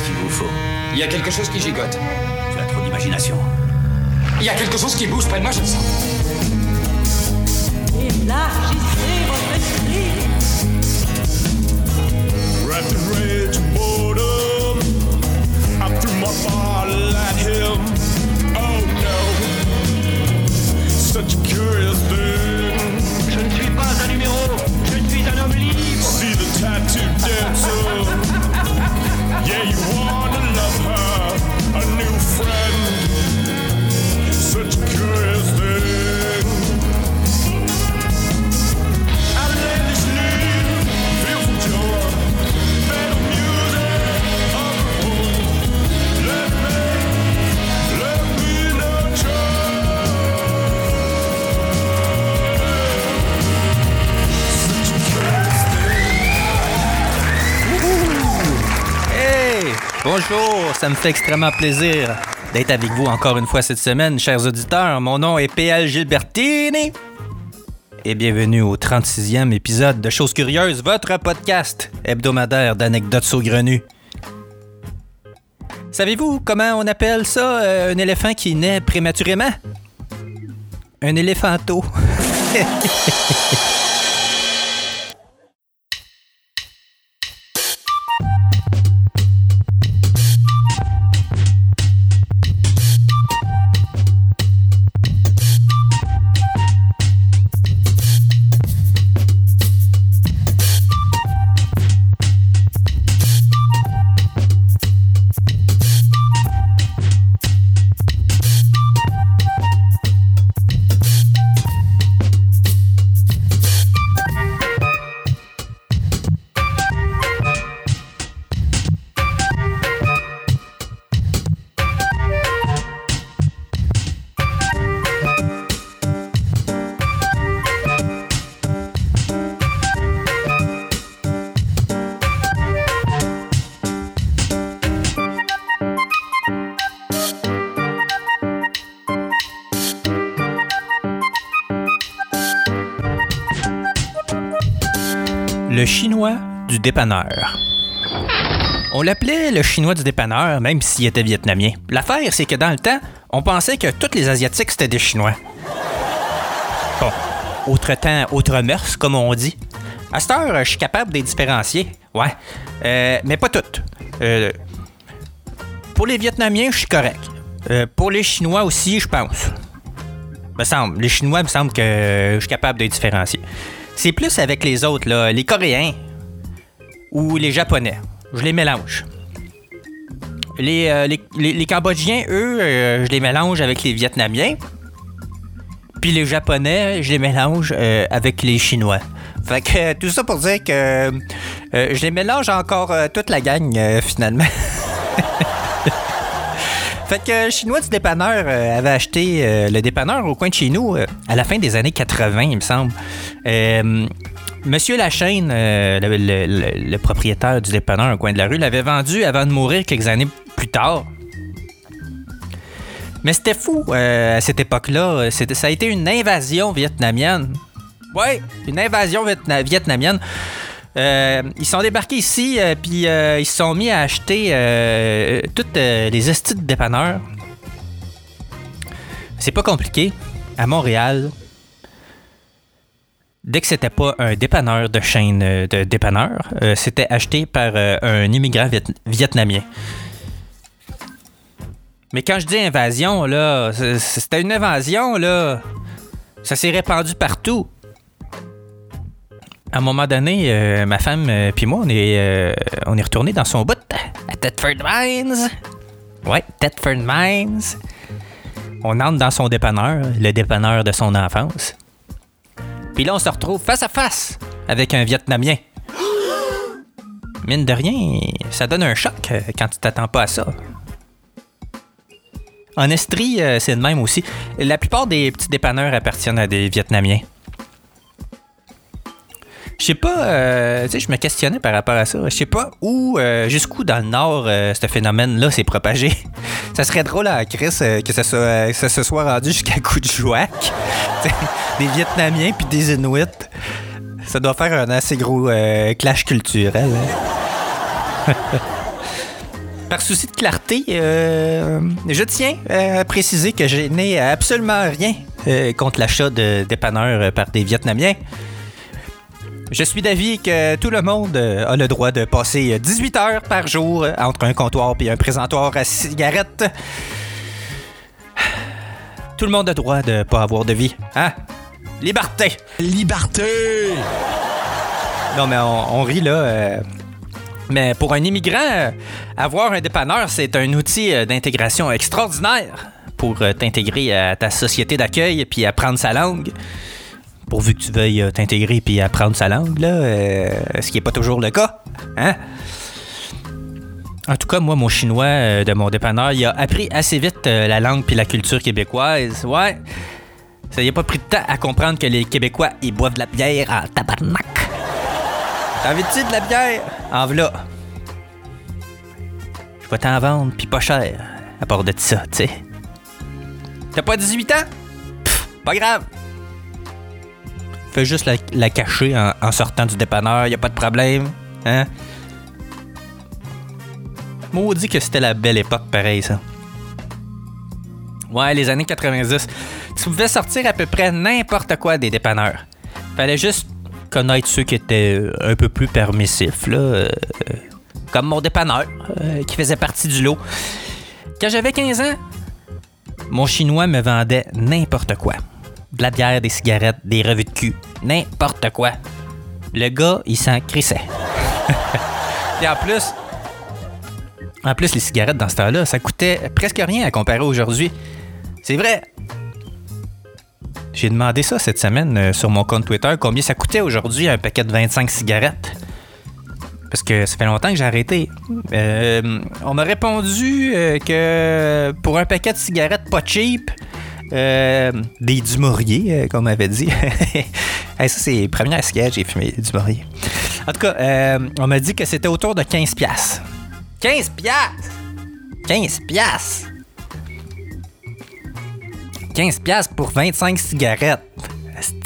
Qu'est-ce qu'il vous faut Il y a quelque chose qui gigote. Tu as trop d'imagination. Il y a quelque chose qui bouge près de moi, je le sens. Élargissez votre esprit. In rage and boredom, I threw my bottle at him. Oh no, such a curious thing. Je ne suis pas un numéro, je suis un homme libre. See the tattoo dancer. Yeah, you wanna love her, a new friend. Such a curious thing. Bonjour, ça me fait extrêmement plaisir d'être avec vous encore une fois cette semaine, chers auditeurs. Mon nom est PL Gilbertini. Et bienvenue au 36e épisode de Choses Curieuses, votre podcast hebdomadaire d'anecdotes saugrenues. Savez-vous comment on appelle ça, euh, un éléphant qui naît prématurément? Un éléphanto. du dépanneur. On l'appelait le chinois du dépanneur, même s'il était vietnamien. L'affaire, c'est que dans le temps, on pensait que tous les Asiatiques, c'était des Chinois. Bon, autre temps, autre mœurs, comme on dit. À cette heure, je suis capable de les différencier. Ouais. Euh, mais pas toutes. Euh, pour les Vietnamiens, je suis correct. Euh, pour les Chinois aussi, je pense. Me semble. Les Chinois, me semble que je suis capable de les différencier. C'est plus avec les autres, là, les Coréens ou les Japonais. Je les mélange. Les, euh, les, les- Cambodgiens, eux, euh, je les mélange avec les Vietnamiens. Puis les Japonais, je les mélange euh, avec les Chinois. Fait que tout ça pour dire que je les mélange encore toute la gang, finalement. Fait que le Chinois du dépanneur avait acheté le dépanneur au coin de chez nous à la fin des années 80, il me semble. Monsieur Lachaine, euh, le, propriétaire du dépanneur au coin de la rue, l'avait vendu avant de mourir quelques années plus tard. Mais c'était fou euh, à cette époque-là. Ça a été une invasion vietnamienne. Ouais, une invasion vietna- vietnamienne. Euh, ils sont débarqués ici, puis ils se sont mis à acheter toutes les estis de dépanneurs. C'est pas compliqué. À Montréal, dès que c'était pas un dépanneur de chaîne euh, de dépanneurs, euh, c'était acheté par euh, un immigrant viet- vietnamien. Mais quand je dis invasion, là, c'était une invasion, là. Ça s'est répandu partout. À un moment donné, ma femme puis moi, on est, on est retourné dans son bout à Thetford Mines. Ouais, Thetford Mines. On entre dans son dépanneur, le dépanneur de son enfance. Puis là, on se retrouve face à face avec un Vietnamien. Mine de rien, ça donne un choc euh, quand tu t'attends pas à ça. En Estrie, euh, c'est le même aussi. La plupart des petits dépanneurs appartiennent à des Vietnamiens. Je sais pas, euh, tu sais, je me questionnais par rapport à ça. Je sais pas où, euh, jusqu'où dans le Nord, euh, ce phénomène-là s'est propagé. ça serait drôle à Chris euh, que ça, soit, se soit rendu jusqu'à. T'sais, des Vietnamiens puis des Inuits. Ça doit faire un assez gros clash culturel. hein. par souci de clarté, euh, je tiens à préciser que je n'ai absolument rien contre l'achat de dépanneurs par des Vietnamiens. Je suis d'avis que tout le monde euh, a le droit de passer 18 heures par jour entre un comptoir et un présentoir à cigarettes. Tout le monde a le droit de pas avoir de vie. Hein? Liberté! Liberté! Non, mais on, on rit là. euh, mais pour un immigrant, euh, avoir un dépanneur, c'est un outil euh, d'intégration extraordinaire pour euh, t'intégrer à ta société d'accueil puis apprendre sa langue. Pourvu que tu veuilles euh, t'intégrer puis apprendre sa langue, là, euh, ce qui n'est pas toujours le cas. Hein? En tout cas, moi, mon chinois euh, de mon dépanneur, il a appris assez vite la langue puis la culture québécoise. Ouais. Ça y a pas pris de temps à comprendre que les Québécois, ils boivent de la bière en tabarnak. T'as envie-tu de la bière? En v'là. Je vais t'en vendre, puis pas cher, à part de ça, tu sais. T'as pas 18 ans? Pas grave. Fais juste la, cacher en, sortant du dépanneur, y a pas de problème. Hein? Maudit que c'était la belle époque, pareil, ça. Ouais, les années 90. Tu pouvais sortir à peu près n'importe quoi des dépanneurs. Fallait juste connaître ceux qui étaient euh, un peu plus permissifs, là. euh, comme mon dépanneur, euh, qui faisait partie du lot. Quand j'avais 15 ans, mon chinois me vendait n'importe quoi. De la bière, des cigarettes, des revues de cul. N'importe quoi. Le gars, il s'en crissait. Et en plus, en plus, les cigarettes dans ce temps-là, ça coûtait presque rien à comparer aujourd'hui. C'est vrai. J'ai demandé ça cette semaine euh, sur mon compte Twitter, combien ça coûtait aujourd'hui un paquet de 25 cigarettes. Parce que ça fait longtemps que j'ai arrêté. Euh, on m'a répondu euh, que pour un paquet de cigarettes pas cheap, euh, des Dumorier, euh, comme on m'avait dit. Hey, ça, c'est cigarettes que j'ai fumé, des Dumorier. En tout cas, euh, on m'a dit que c'était autour de 15 piastres. 15 piastres! 15 piastres! 15 piastres pour 25 cigarettes.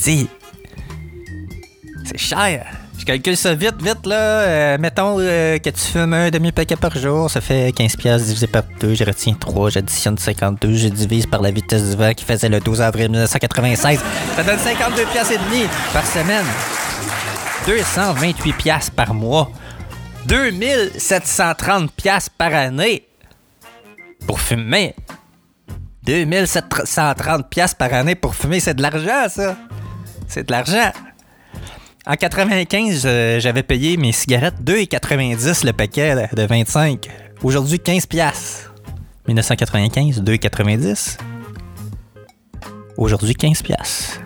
C'est cher. Je calcule ça vite, vite, là. Euh, mettons euh, que tu fumes un demi-paquet par jour, ça fait 15 piastres divisé par 2. Je retiens 3, j'additionne 52, je divise par la vitesse du vent qui faisait le 12 avril 1996. Ça donne 52 piastres et demi par semaine. 228 piastres par mois. 2730 piastres par année. Pour fumer. 2730 piastres par année pour fumer, c'est de l'argent, ça. C'est de l'argent. En 95, euh, j'avais payé mes cigarettes 2,90 le paquet de 25. Aujourd'hui, 15 piastres. 1995, 2,90. Aujourd'hui, 15 piastres.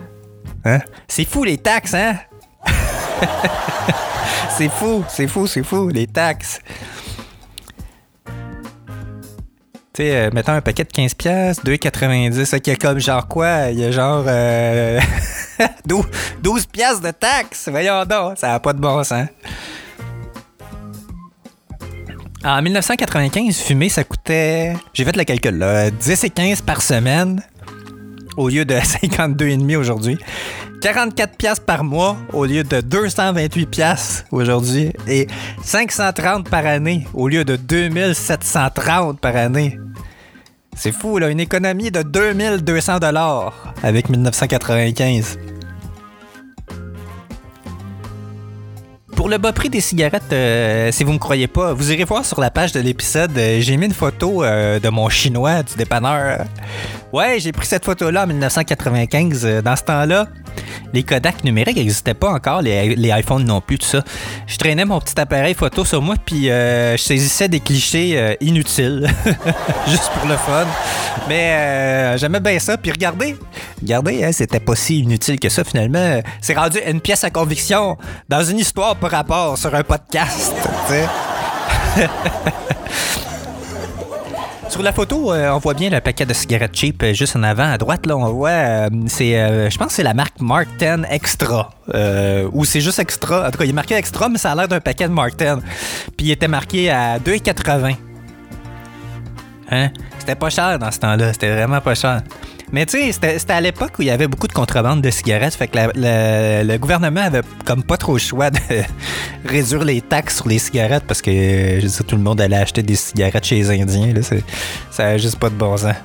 Hein? C'est fou les taxes, hein? c'est fou, c'est fou, c'est fou, les taxes. Tu sais, euh, mettons un paquet de 15 piastres, 2,90. Ça, qu'il y a comme genre quoi? Il y a genre euh, 12, 12 piastres de taxes. Voyons donc, ça n'a pas de bon sens. En 1995, fumer, ça coûtait... J'ai fait le calcul, là. 10 et 15 par semaine au lieu de 52,5 aujourd'hui. 44 pièces par mois au lieu de 228 pièces aujourd'hui et 530 par année au lieu de 2730 par année. C'est fou là, une économie de 2200 dollars avec 1995. Pour le bas prix des cigarettes, euh, si vous me croyez pas, vous irez voir sur la page de l'épisode, euh, j'ai mis une photo euh, de mon chinois du dépanneur. Ouais, j'ai pris cette photo-là en 1995. Euh, Dans ce temps-là, les Kodak numériques n'existaient pas encore, les, iPhones non plus, tout ça. Je traînais mon petit appareil photo sur moi, puis euh, je saisissais des clichés euh, inutiles, juste pour le fun. Mais euh, j'aimais bien ça, puis regardez, regardez, hein, c'était pas si inutile que ça finalement. C'est rendu une pièce à conviction dans une histoire par rapport sur un podcast. Sur la photo, euh, on voit bien le paquet de cigarettes cheap euh, juste en avant. À droite, là, on voit, euh, c'est, euh, je pense que c'est la marque Mark 10 Extra. Ou c'est juste Extra. En tout cas, il est marqué Extra, mais ça a l'air d'un paquet de Mark 10. Puis il était marqué à 2,80. Hein? C'était pas cher dans ce temps-là. C'était vraiment pas cher. Mais tu sais, c'était à l'époque où il y avait beaucoup de contrebande de cigarettes. Fait que le gouvernement avait comme pas trop le choix de réduire les taxes sur les cigarettes parce que, je tout le monde allait acheter des cigarettes chez les Indiens. Ça a juste pas de bon sens.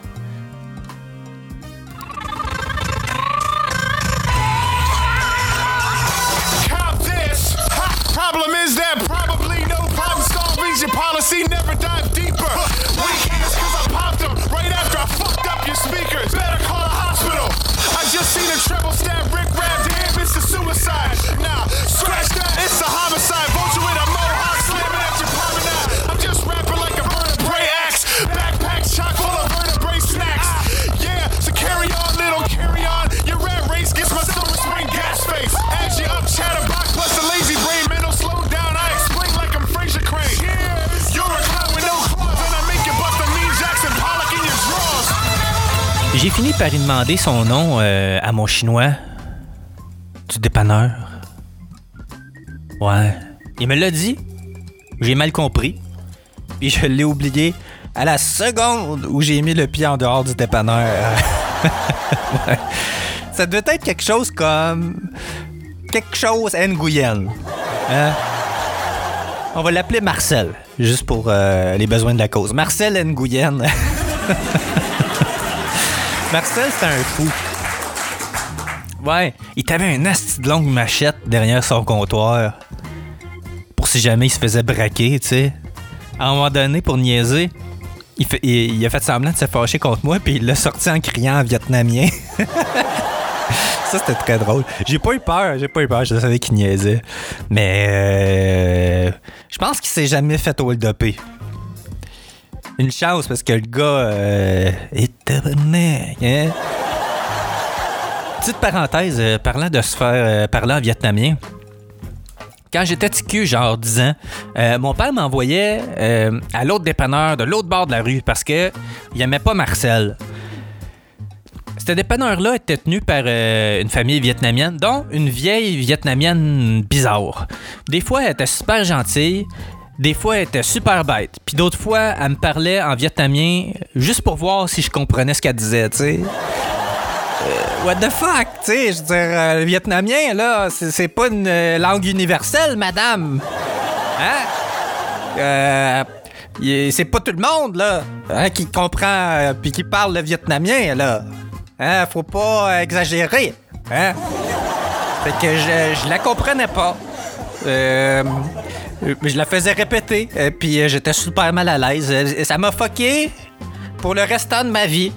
J'ai fini par lui demander son nom euh, à mon chinois du dépanneur. Ouais. Il me l'a dit. J'ai mal compris. Puis je l'ai oublié à la seconde où j'ai mis le pied en dehors du dépanneur. Ça devait être quelque chose comme. Quelque chose Nguyen. Hein? On va l'appeler Marcel, juste pour euh, les besoins de la cause. Marcel Nguyen. Marcel, c'était un fou. Ouais, il t'avait un asti de longue machette derrière son comptoir. Pour si jamais il se faisait braquer, tu sais. À un moment donné, pour niaiser, il a fait semblant de se fâcher contre moi, puis il l'a sorti en criant en vietnamien. Ça, c'était très drôle. J'ai pas eu peur, j'ai pas eu peur, je savais qu'il niaisait. Mais euh, je pense qu'il s'est jamais fait hold-upper. Une chance parce que le gars euh, tabarnak, hein? Petite parenthèse, euh, parlant de se faire euh, parler en vietnamien. Quand j'étais cul, genre 10 ans, euh, mon père m'envoyait à l'autre dépanneur de l'autre bord de la rue parce que il aimait pas Marcel. Ce dépanneur-là était tenu par une famille vietnamienne, dont une vieille vietnamienne bizarre. Des fois, elle était super gentille, des fois, elle était super bête, puis d'autres fois, elle me parlait en vietnamien juste pour voir si je comprenais ce qu'elle disait, tu sais. Euh, what the fuck, tu sais, je veux dire, euh, le vietnamien, là, c'est pas une euh, langue universelle, madame. Hein? Euh, c'est pas tout le monde, là, hein, qui comprend puis qui parle le vietnamien, là. Hein, faut pas exagérer, hein? Fait que je, je la comprenais pas. Euh, je la faisais répéter, euh, puis euh, j'étais super mal à l'aise. Euh, Ça m'a fucké pour le restant de ma vie.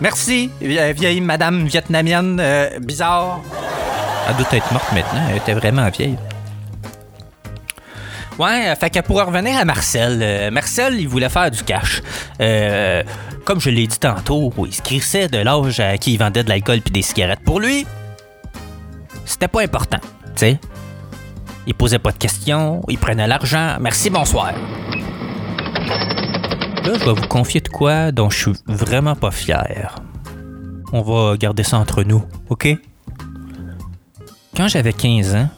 Merci, vie- vieille madame vietnamienne euh, bizarre. Elle doit être morte maintenant, elle était vraiment vieille. Ouais, fait que pour revenir à Marcel, euh, Marcel, il voulait faire du cash. Euh, comme je l'ai dit tantôt, il se crissait de l'âge à qui il vendait de l'alcool puis des cigarettes. Pour lui, c'était pas important, tu sais. Il posait pas de questions, il prenait l'argent. Merci, bonsoir. Là, je vais vous confier de quoi dont je suis vraiment pas fier. On va garder ça entre nous, OK? Quand j'avais 15 ans,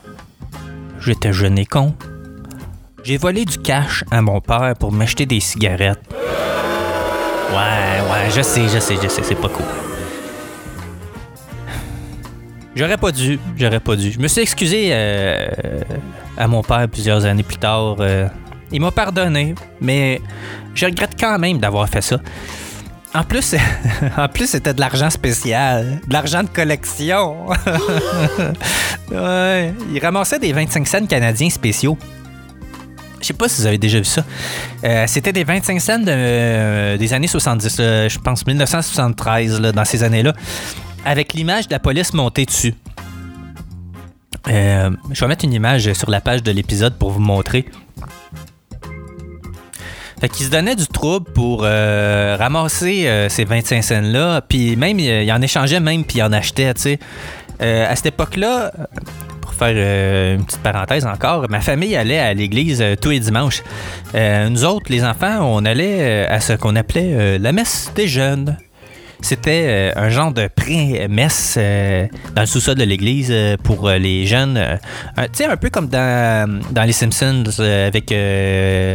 j'étais jeune et con. J'ai volé du cash à mon père pour m'acheter des cigarettes. Ouais, ouais, je sais, je sais, je sais, c'est pas cool. J'aurais pas dû, j'aurais pas dû. Je me suis excusé euh, à mon père plusieurs années plus tard. euh, il m'a pardonné, mais je regrette quand même d'avoir fait ça. En plus, en plus c'était de l'argent spécial, de l'argent de collection. ouais, il ramassait des 25 cents canadiens spéciaux. Je sais pas si vous avez déjà vu ça. Euh, C'était des 25 cents de, des années 70, euh, je pense 1973, là, dans ces années-là, avec l'image de la police montée dessus. Euh, je vais mettre une image sur la page de l'épisode pour vous montrer. Fait qu'il se donnait du trouble pour euh, ramasser euh, ces 25 cents-là, puis même, il, en échangeait même, puis il en achetait, tu sais. À cette époque-là, pour faire une petite parenthèse encore, ma famille allait à l'église tous les dimanches. Nous autres, les enfants, on allait à ce qu'on appelait la messe des jeunes. C'était euh, un genre de pré-messe euh, dans le sous-sol de l'église euh, pour les jeunes. un- tu sais, un peu comme dans, dans Les Simpsons avec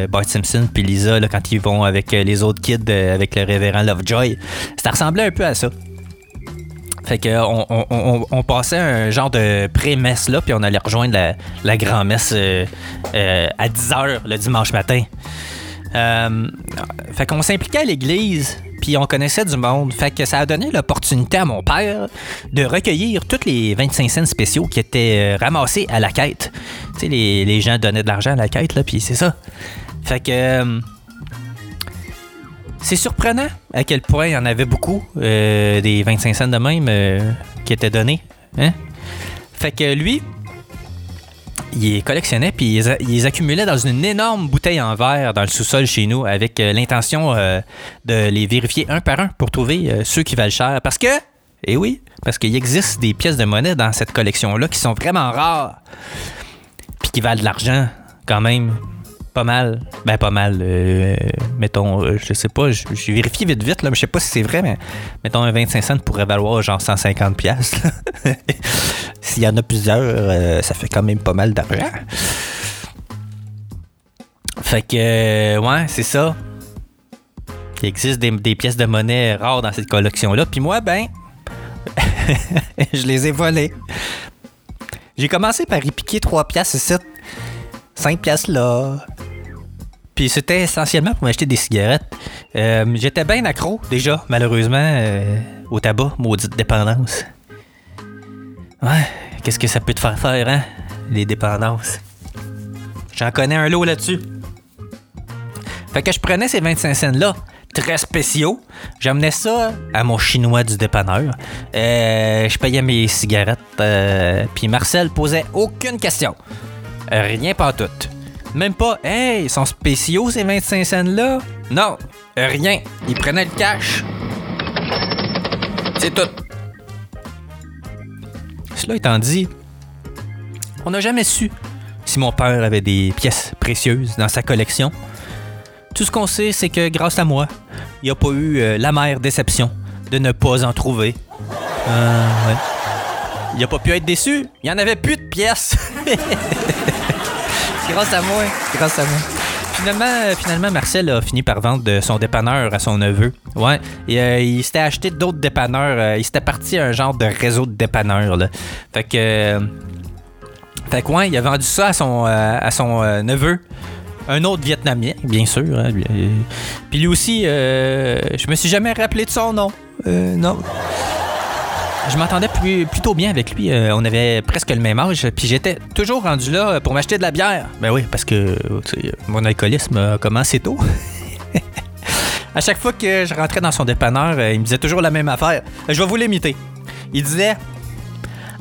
Bart Simpson puis Lisa là, quand ils vont avec les autres kids avec le révérend Lovejoy. Ça ressemblait un peu à ça. Fait que on, on- passait un genre de pré-messe là, puis on allait rejoindre la, grand-messe à 10h le dimanche matin. Fait qu'on s'impliquait à l'église, on connaissait du monde. Fait que ça a donné l'opportunité à mon père de recueillir tous les 25 cents spéciaux qui étaient euh, ramassés à la quête. Tu sais, les, les gens donnaient de l'argent à la quête, là, puis c'est ça. Fait que... euh, c'est surprenant à quel point il y en avait beaucoup, euh, des 25 cents de même, qui étaient donnés. Hein? Fait que lui, il les collectionnait puis il les, accumulait dans une énorme bouteille en verre dans le sous-sol chez nous avec euh, l'intention euh, de les vérifier un par un pour trouver euh, ceux qui valent cher. Parce que, eh oui, parce qu'il existe des pièces de monnaie dans cette collection-là qui sont vraiment rares puis qui valent de l'argent quand même. Pas mal. Ben, pas mal. euh, mettons, euh, je sais pas, j'ai vérifié vite vite, là, mais je sais pas si c'est vrai, mais mettons un 25 cents pourrait valoir genre 150 pièces. S'il y en a plusieurs, euh, ça fait quand même pas mal d'argent. Fait que, ouais, c'est ça. Il existe des, des pièces de monnaie rares dans cette collection-là. Puis moi, ben, je les ai volées. J'ai commencé par y piquer 3 pièces ici, 5 pièces là. Puis c'était essentiellement pour m'acheter des cigarettes. Euh, J'étais bien accro déjà, malheureusement, euh, au tabac, maudite dépendance. Ouais, qu'est-ce que ça peut te faire faire, hein? Les dépendances? J'en connais un lot là-dessus. Fait que je prenais ces 25 cents-là, très spéciaux. J'amenais ça à mon chinois du dépanneur. Euh, je payais mes cigarettes. Puis Marcel posait aucune question. Rien pas tout. Même pas, hey, ils sont spéciaux ces 25 cents-là? Non, rien. Il prenait le cash. C'est tout. Cela étant dit, on n'a jamais su si mon père avait des pièces précieuses dans sa collection. Tout ce qu'on sait, c'est que grâce à moi, il n'y a pas eu euh, l'amère déception de ne pas en trouver. Euh, ouais. Il n'a pas pu être déçu. Il n'y en avait plus de pièces. Grâce à moi. Grâce à moi. Finalement, euh, finalement, Marcel a fini par vendre de son dépanneur à son neveu. Ouais. Et, euh, il s'était acheté d'autres dépanneurs. euh, il s'était parti à un genre de réseau de dépanneurs. Là. Fait que. euh, fait que, ouais, il a vendu ça à son, euh, à son euh, neveu. Un autre Vietnamien, bien sûr. hein, lui, euh, Puis lui aussi, euh, je me suis jamais rappelé de son nom. Euh, non. Je m'entendais plutôt bien avec lui. euh, on avait presque le même âge. Puis j'étais toujours rendu là euh, pour m'acheter de la bière. Ben oui, parce que euh, mon alcoolisme a commencé tôt. à chaque fois que je rentrais dans son dépanneur, il me disait toujours la même affaire. Je vais vous l'imiter. Il disait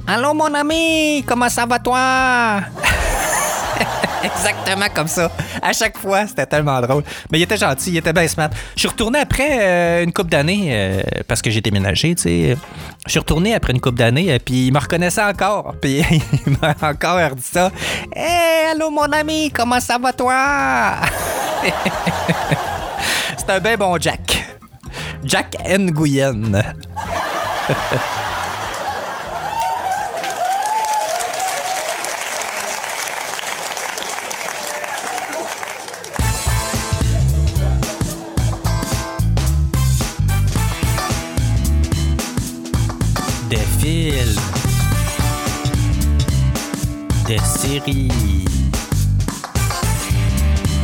Allô mon ami, comment ça va toi? Exactement comme ça. À chaque fois, c'était tellement drôle. Mais il était gentil, il était bien smart. Je suis retourné après euh, une couple d'années, euh, parce que j'ai déménagé, tu sais. Je suis retourné après une couple d'années, euh, puis il me reconnaissait encore. Puis il m'a encore dit ça. Hé, allô mon ami, comment ça va toi? C'est un bien bon Jack. Jack Nguyen. Des films. Des séries.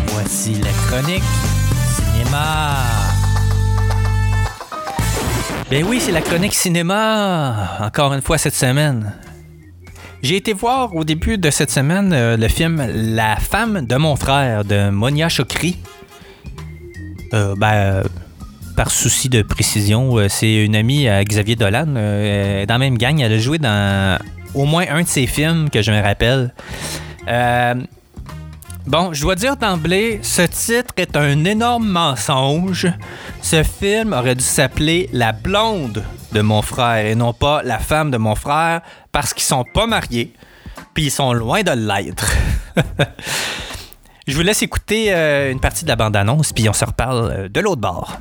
Voici la chronique cinéma. Ben oui, c'est la chronique cinéma. Encore une fois cette semaine. J'ai été voir au début de cette semaine euh, le film La femme de mon frère de Monia Chokri. Euh, ben, par souci de précision, euh, c'est une amie à Xavier Dolan. euh, dans la même gang. Elle a joué dans au moins un de ses films que je me rappelle. Euh, bon, je dois dire d'emblée, ce titre est un énorme mensonge. Ce film aurait dû s'appeler La blonde de mon frère et non pas La femme de mon frère parce qu'ils sont pas mariés puis ils sont loin de l'être. je vous laisse écouter euh, une partie de la bande-annonce puis on se reparle euh, de l'autre bord.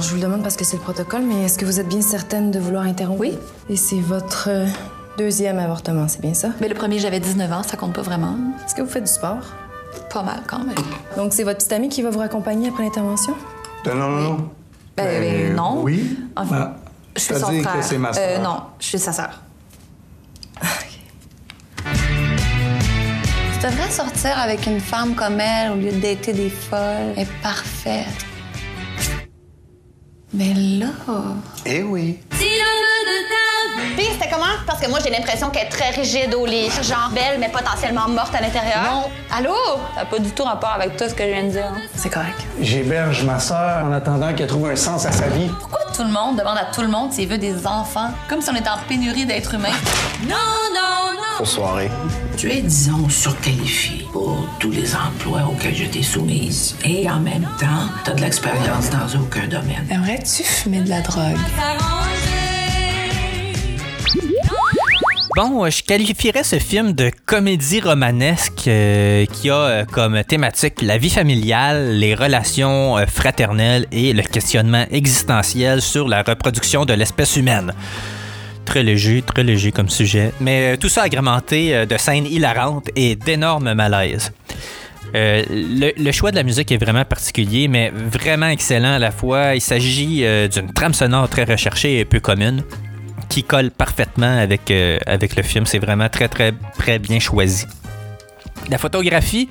Alors, je vous le demande parce que c'est le protocole, mais est-ce que vous êtes bien certaine de vouloir interrompre? Oui. Et c'est votre euh, deuxième avortement, c'est bien ça? Mais le premier, j'avais 19 ans, ça compte pas vraiment. Est-ce que vous faites du sport? Pas mal quand même. Donc, c'est votre petite amie qui va vous raccompagner après l'intervention? Ben non, non, non. Ben, ben, non. Oui. Enfin, Ben, Je suis son frère. que c'est ma Euh, sœur. non, je suis sa sœur. Tu devrais sortir avec une femme comme elle au lieu de dater des folles. Elle est parfaite. Mais là... Eh oui. Puis c'était comment? Parce que moi, j'ai l'impression qu'elle est très rigide au lit. Genre belle, mais potentiellement morte à l'intérieur. Non. Allô? Ça n'a pas du tout rapport avec tout ce que je viens de dire. C'est correct. J'héberge ma sœur en attendant qu'elle trouve un sens à sa vie. Pourquoi tout le monde demande à tout le monde s'il veut des enfants? Comme si on était en pénurie d'êtres humains? Non, non, non. Pour soirée. Tu es, disons, surqualifié pour tous les emplois auxquels je t'ai soumise. Et en même temps, t'as de l'expérience dans aucun domaine. Aimerais-tu fumer de la drogue? Bon, je qualifierais ce film de comédie romanesque euh, qui a euh, comme thématique la vie familiale, les relations euh, fraternelles et le questionnement existentiel sur la reproduction de l'espèce humaine. Très léger, très léger comme sujet, mais euh, tout ça agrémenté euh, de scènes hilarantes et d'énormes malaises. Euh, le, choix de la musique est vraiment particulier, mais vraiment excellent à la fois. Il s'agit d'une trame sonore très recherchée et peu commune qui colle parfaitement avec, avec le film. C'est vraiment très, très, très bien choisi. La photographie,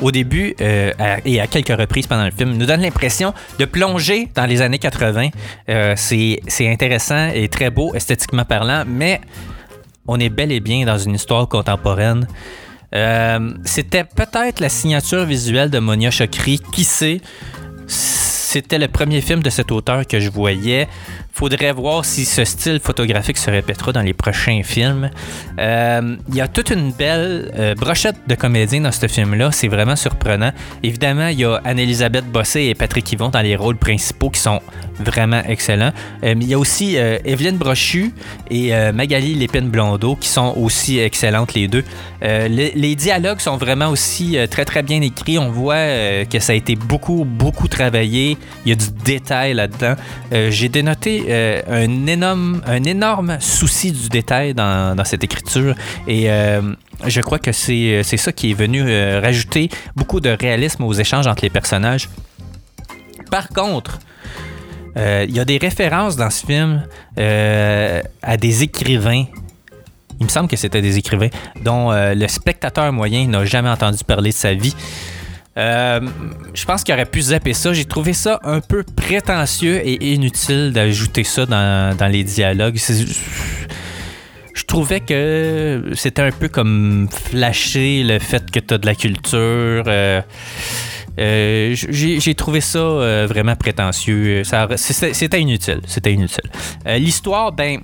au début euh, et à quelques reprises pendant le film, nous donne l'impression de plonger dans les années 80. Euh, c'est c'est intéressant et très beau esthétiquement parlant, mais on est bel et bien dans une histoire contemporaine. Euh, C'était peut-être la signature visuelle de Monia Chokri. Qui sait? C'était le premier film de cet auteur que je voyais. Faudrait voir si ce style photographique se répétera dans les prochains films. Euh, Il y a toute une belle euh, brochette de comédiens dans ce film-là. C'est vraiment surprenant. Évidemment, il y a Anne-Elisabeth Bossé et Patrick Yvon dans les rôles principaux qui sont vraiment excellents. Euh, il y a aussi Evelyne Brochu et Magali Lépine-Blondeau qui sont aussi excellentes les deux. Les, les dialogues sont vraiment aussi très très bien écrits. On voit que ça a été beaucoup beaucoup travaillé. Il y a du détail là-dedans. Euh, J'ai dénoté euh, un énorme un énorme souci du détail dans, cette écriture et euh, je crois que c'est ça qui est venu rajouter beaucoup de réalisme aux échanges entre les personnages. Par contre, il y a des références dans ce film à des écrivains. Il me semble que c'était des écrivains dont le spectateur moyen n'a jamais entendu parler de sa vie. Euh, je pense qu'il aurait pu zapper ça. J'ai trouvé ça un peu prétentieux et inutile d'ajouter ça dans, dans les dialogues. Je trouvais que c'était un peu comme flasher le fait que tu as de la culture. euh, euh, j'ai trouvé ça vraiment prétentieux. C'était inutile. C'était inutile. L'histoire, ben,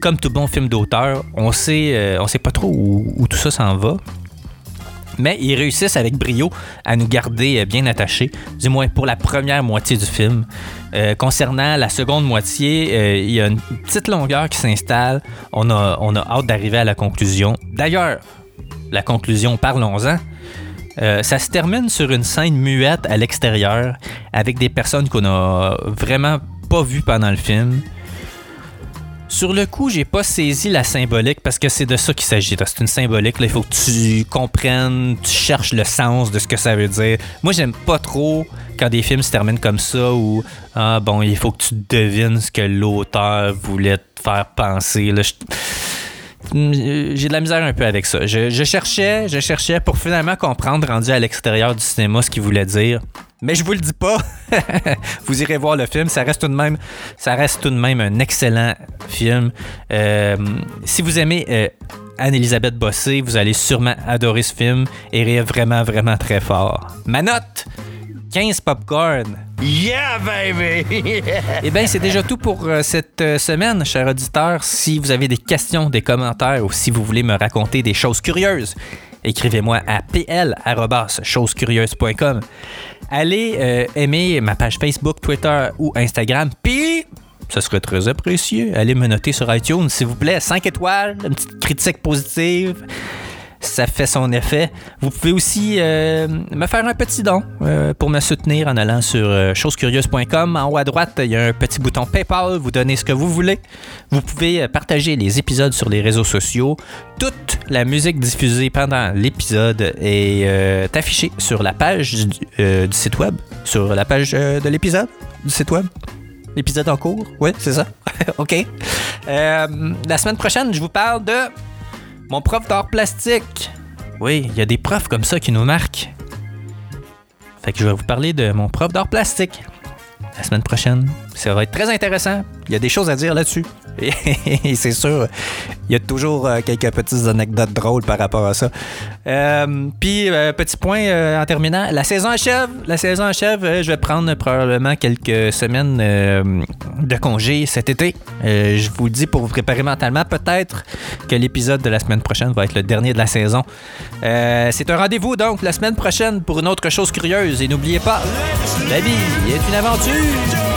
comme tout bon film d'auteur, on sait, on sait pas trop où tout ça s'en va. Mais ils réussissent avec brio à nous garder euh, bien attachés, du moins pour la première moitié du film. Euh, concernant la seconde moitié, euh, il y a une petite longueur qui s'installe. On a, hâte d'arriver à la conclusion. D'ailleurs, la conclusion, parlons-en. Ça se termine sur une scène muette à l'extérieur avec des personnes qu'on a vraiment pas vues pendant le film. Sur le coup, j'ai pas saisi la symbolique parce que c'est de ça qu'il s'agit. C'est une symbolique. là. Il faut que tu comprennes, tu cherches le sens de ce que ça veut dire. Moi, j'aime pas trop quand des films se terminent comme ça où ah bon, il faut que tu devines ce que l'auteur voulait te faire penser. là. Je- j'ai de la misère un peu avec ça. Je, je cherchais, je cherchais pour finalement comprendre, rendu à l'extérieur du cinéma, ce qu'il voulait dire. Mais je vous le dis pas. vous irez voir le film. Ça reste tout de même, ça reste tout de même un excellent film. Euh, si vous aimez euh, Anne-Elisabeth Bossé, vous allez sûrement adorer ce film et rire vraiment, vraiment très fort. Ma note 15 popcorn. Yeah, baby! Eh bien, c'est déjà tout pour euh, cette euh, semaine, chers auditeurs. Si vous avez des questions, des commentaires ou si vous voulez me raconter des choses curieuses, écrivez-moi à pl.chosescurieuses.com. Allez euh, aimer ma page Facebook, Twitter ou Instagram. Puis, ce serait très apprécié. Allez me noter sur iTunes, s'il vous plaît. 5 étoiles, une petite critique positive. Ça fait son effet. Vous pouvez aussi euh, me faire un petit don euh, pour me soutenir en allant sur euh, chosescurieuses.com. En haut à droite, il y a un petit bouton PayPal. Vous donnez ce que vous voulez. Vous pouvez euh, partager les épisodes sur les réseaux sociaux. Toute la musique diffusée pendant l'épisode est affichée sur la page du, du site web, sur la page de l'épisode du site web. L'épisode en cours? Oui, c'est ça. OK. La semaine prochaine, je vous parle de mon prof d'art plastique. Oui, il y a des profs comme ça qui nous marquent. Fait que je vais vous parler de mon prof d'art plastique. La semaine prochaine, ça va être très intéressant. Il y a des choses à dire là-dessus. Et c'est sûr, il y a toujours euh, quelques petites anecdotes drôles par rapport à ça. Euh, Puis, euh, petit point en terminant, la saison achève. La saison achève. Je vais prendre probablement quelques semaines de congé cet été. Je vous dis pour vous préparer mentalement. Peut-être que l'épisode de la semaine prochaine va être le dernier de la saison. C'est un rendez-vous donc la semaine prochaine pour une autre chose curieuse. Et n'oubliez pas, la vie est une aventure. you.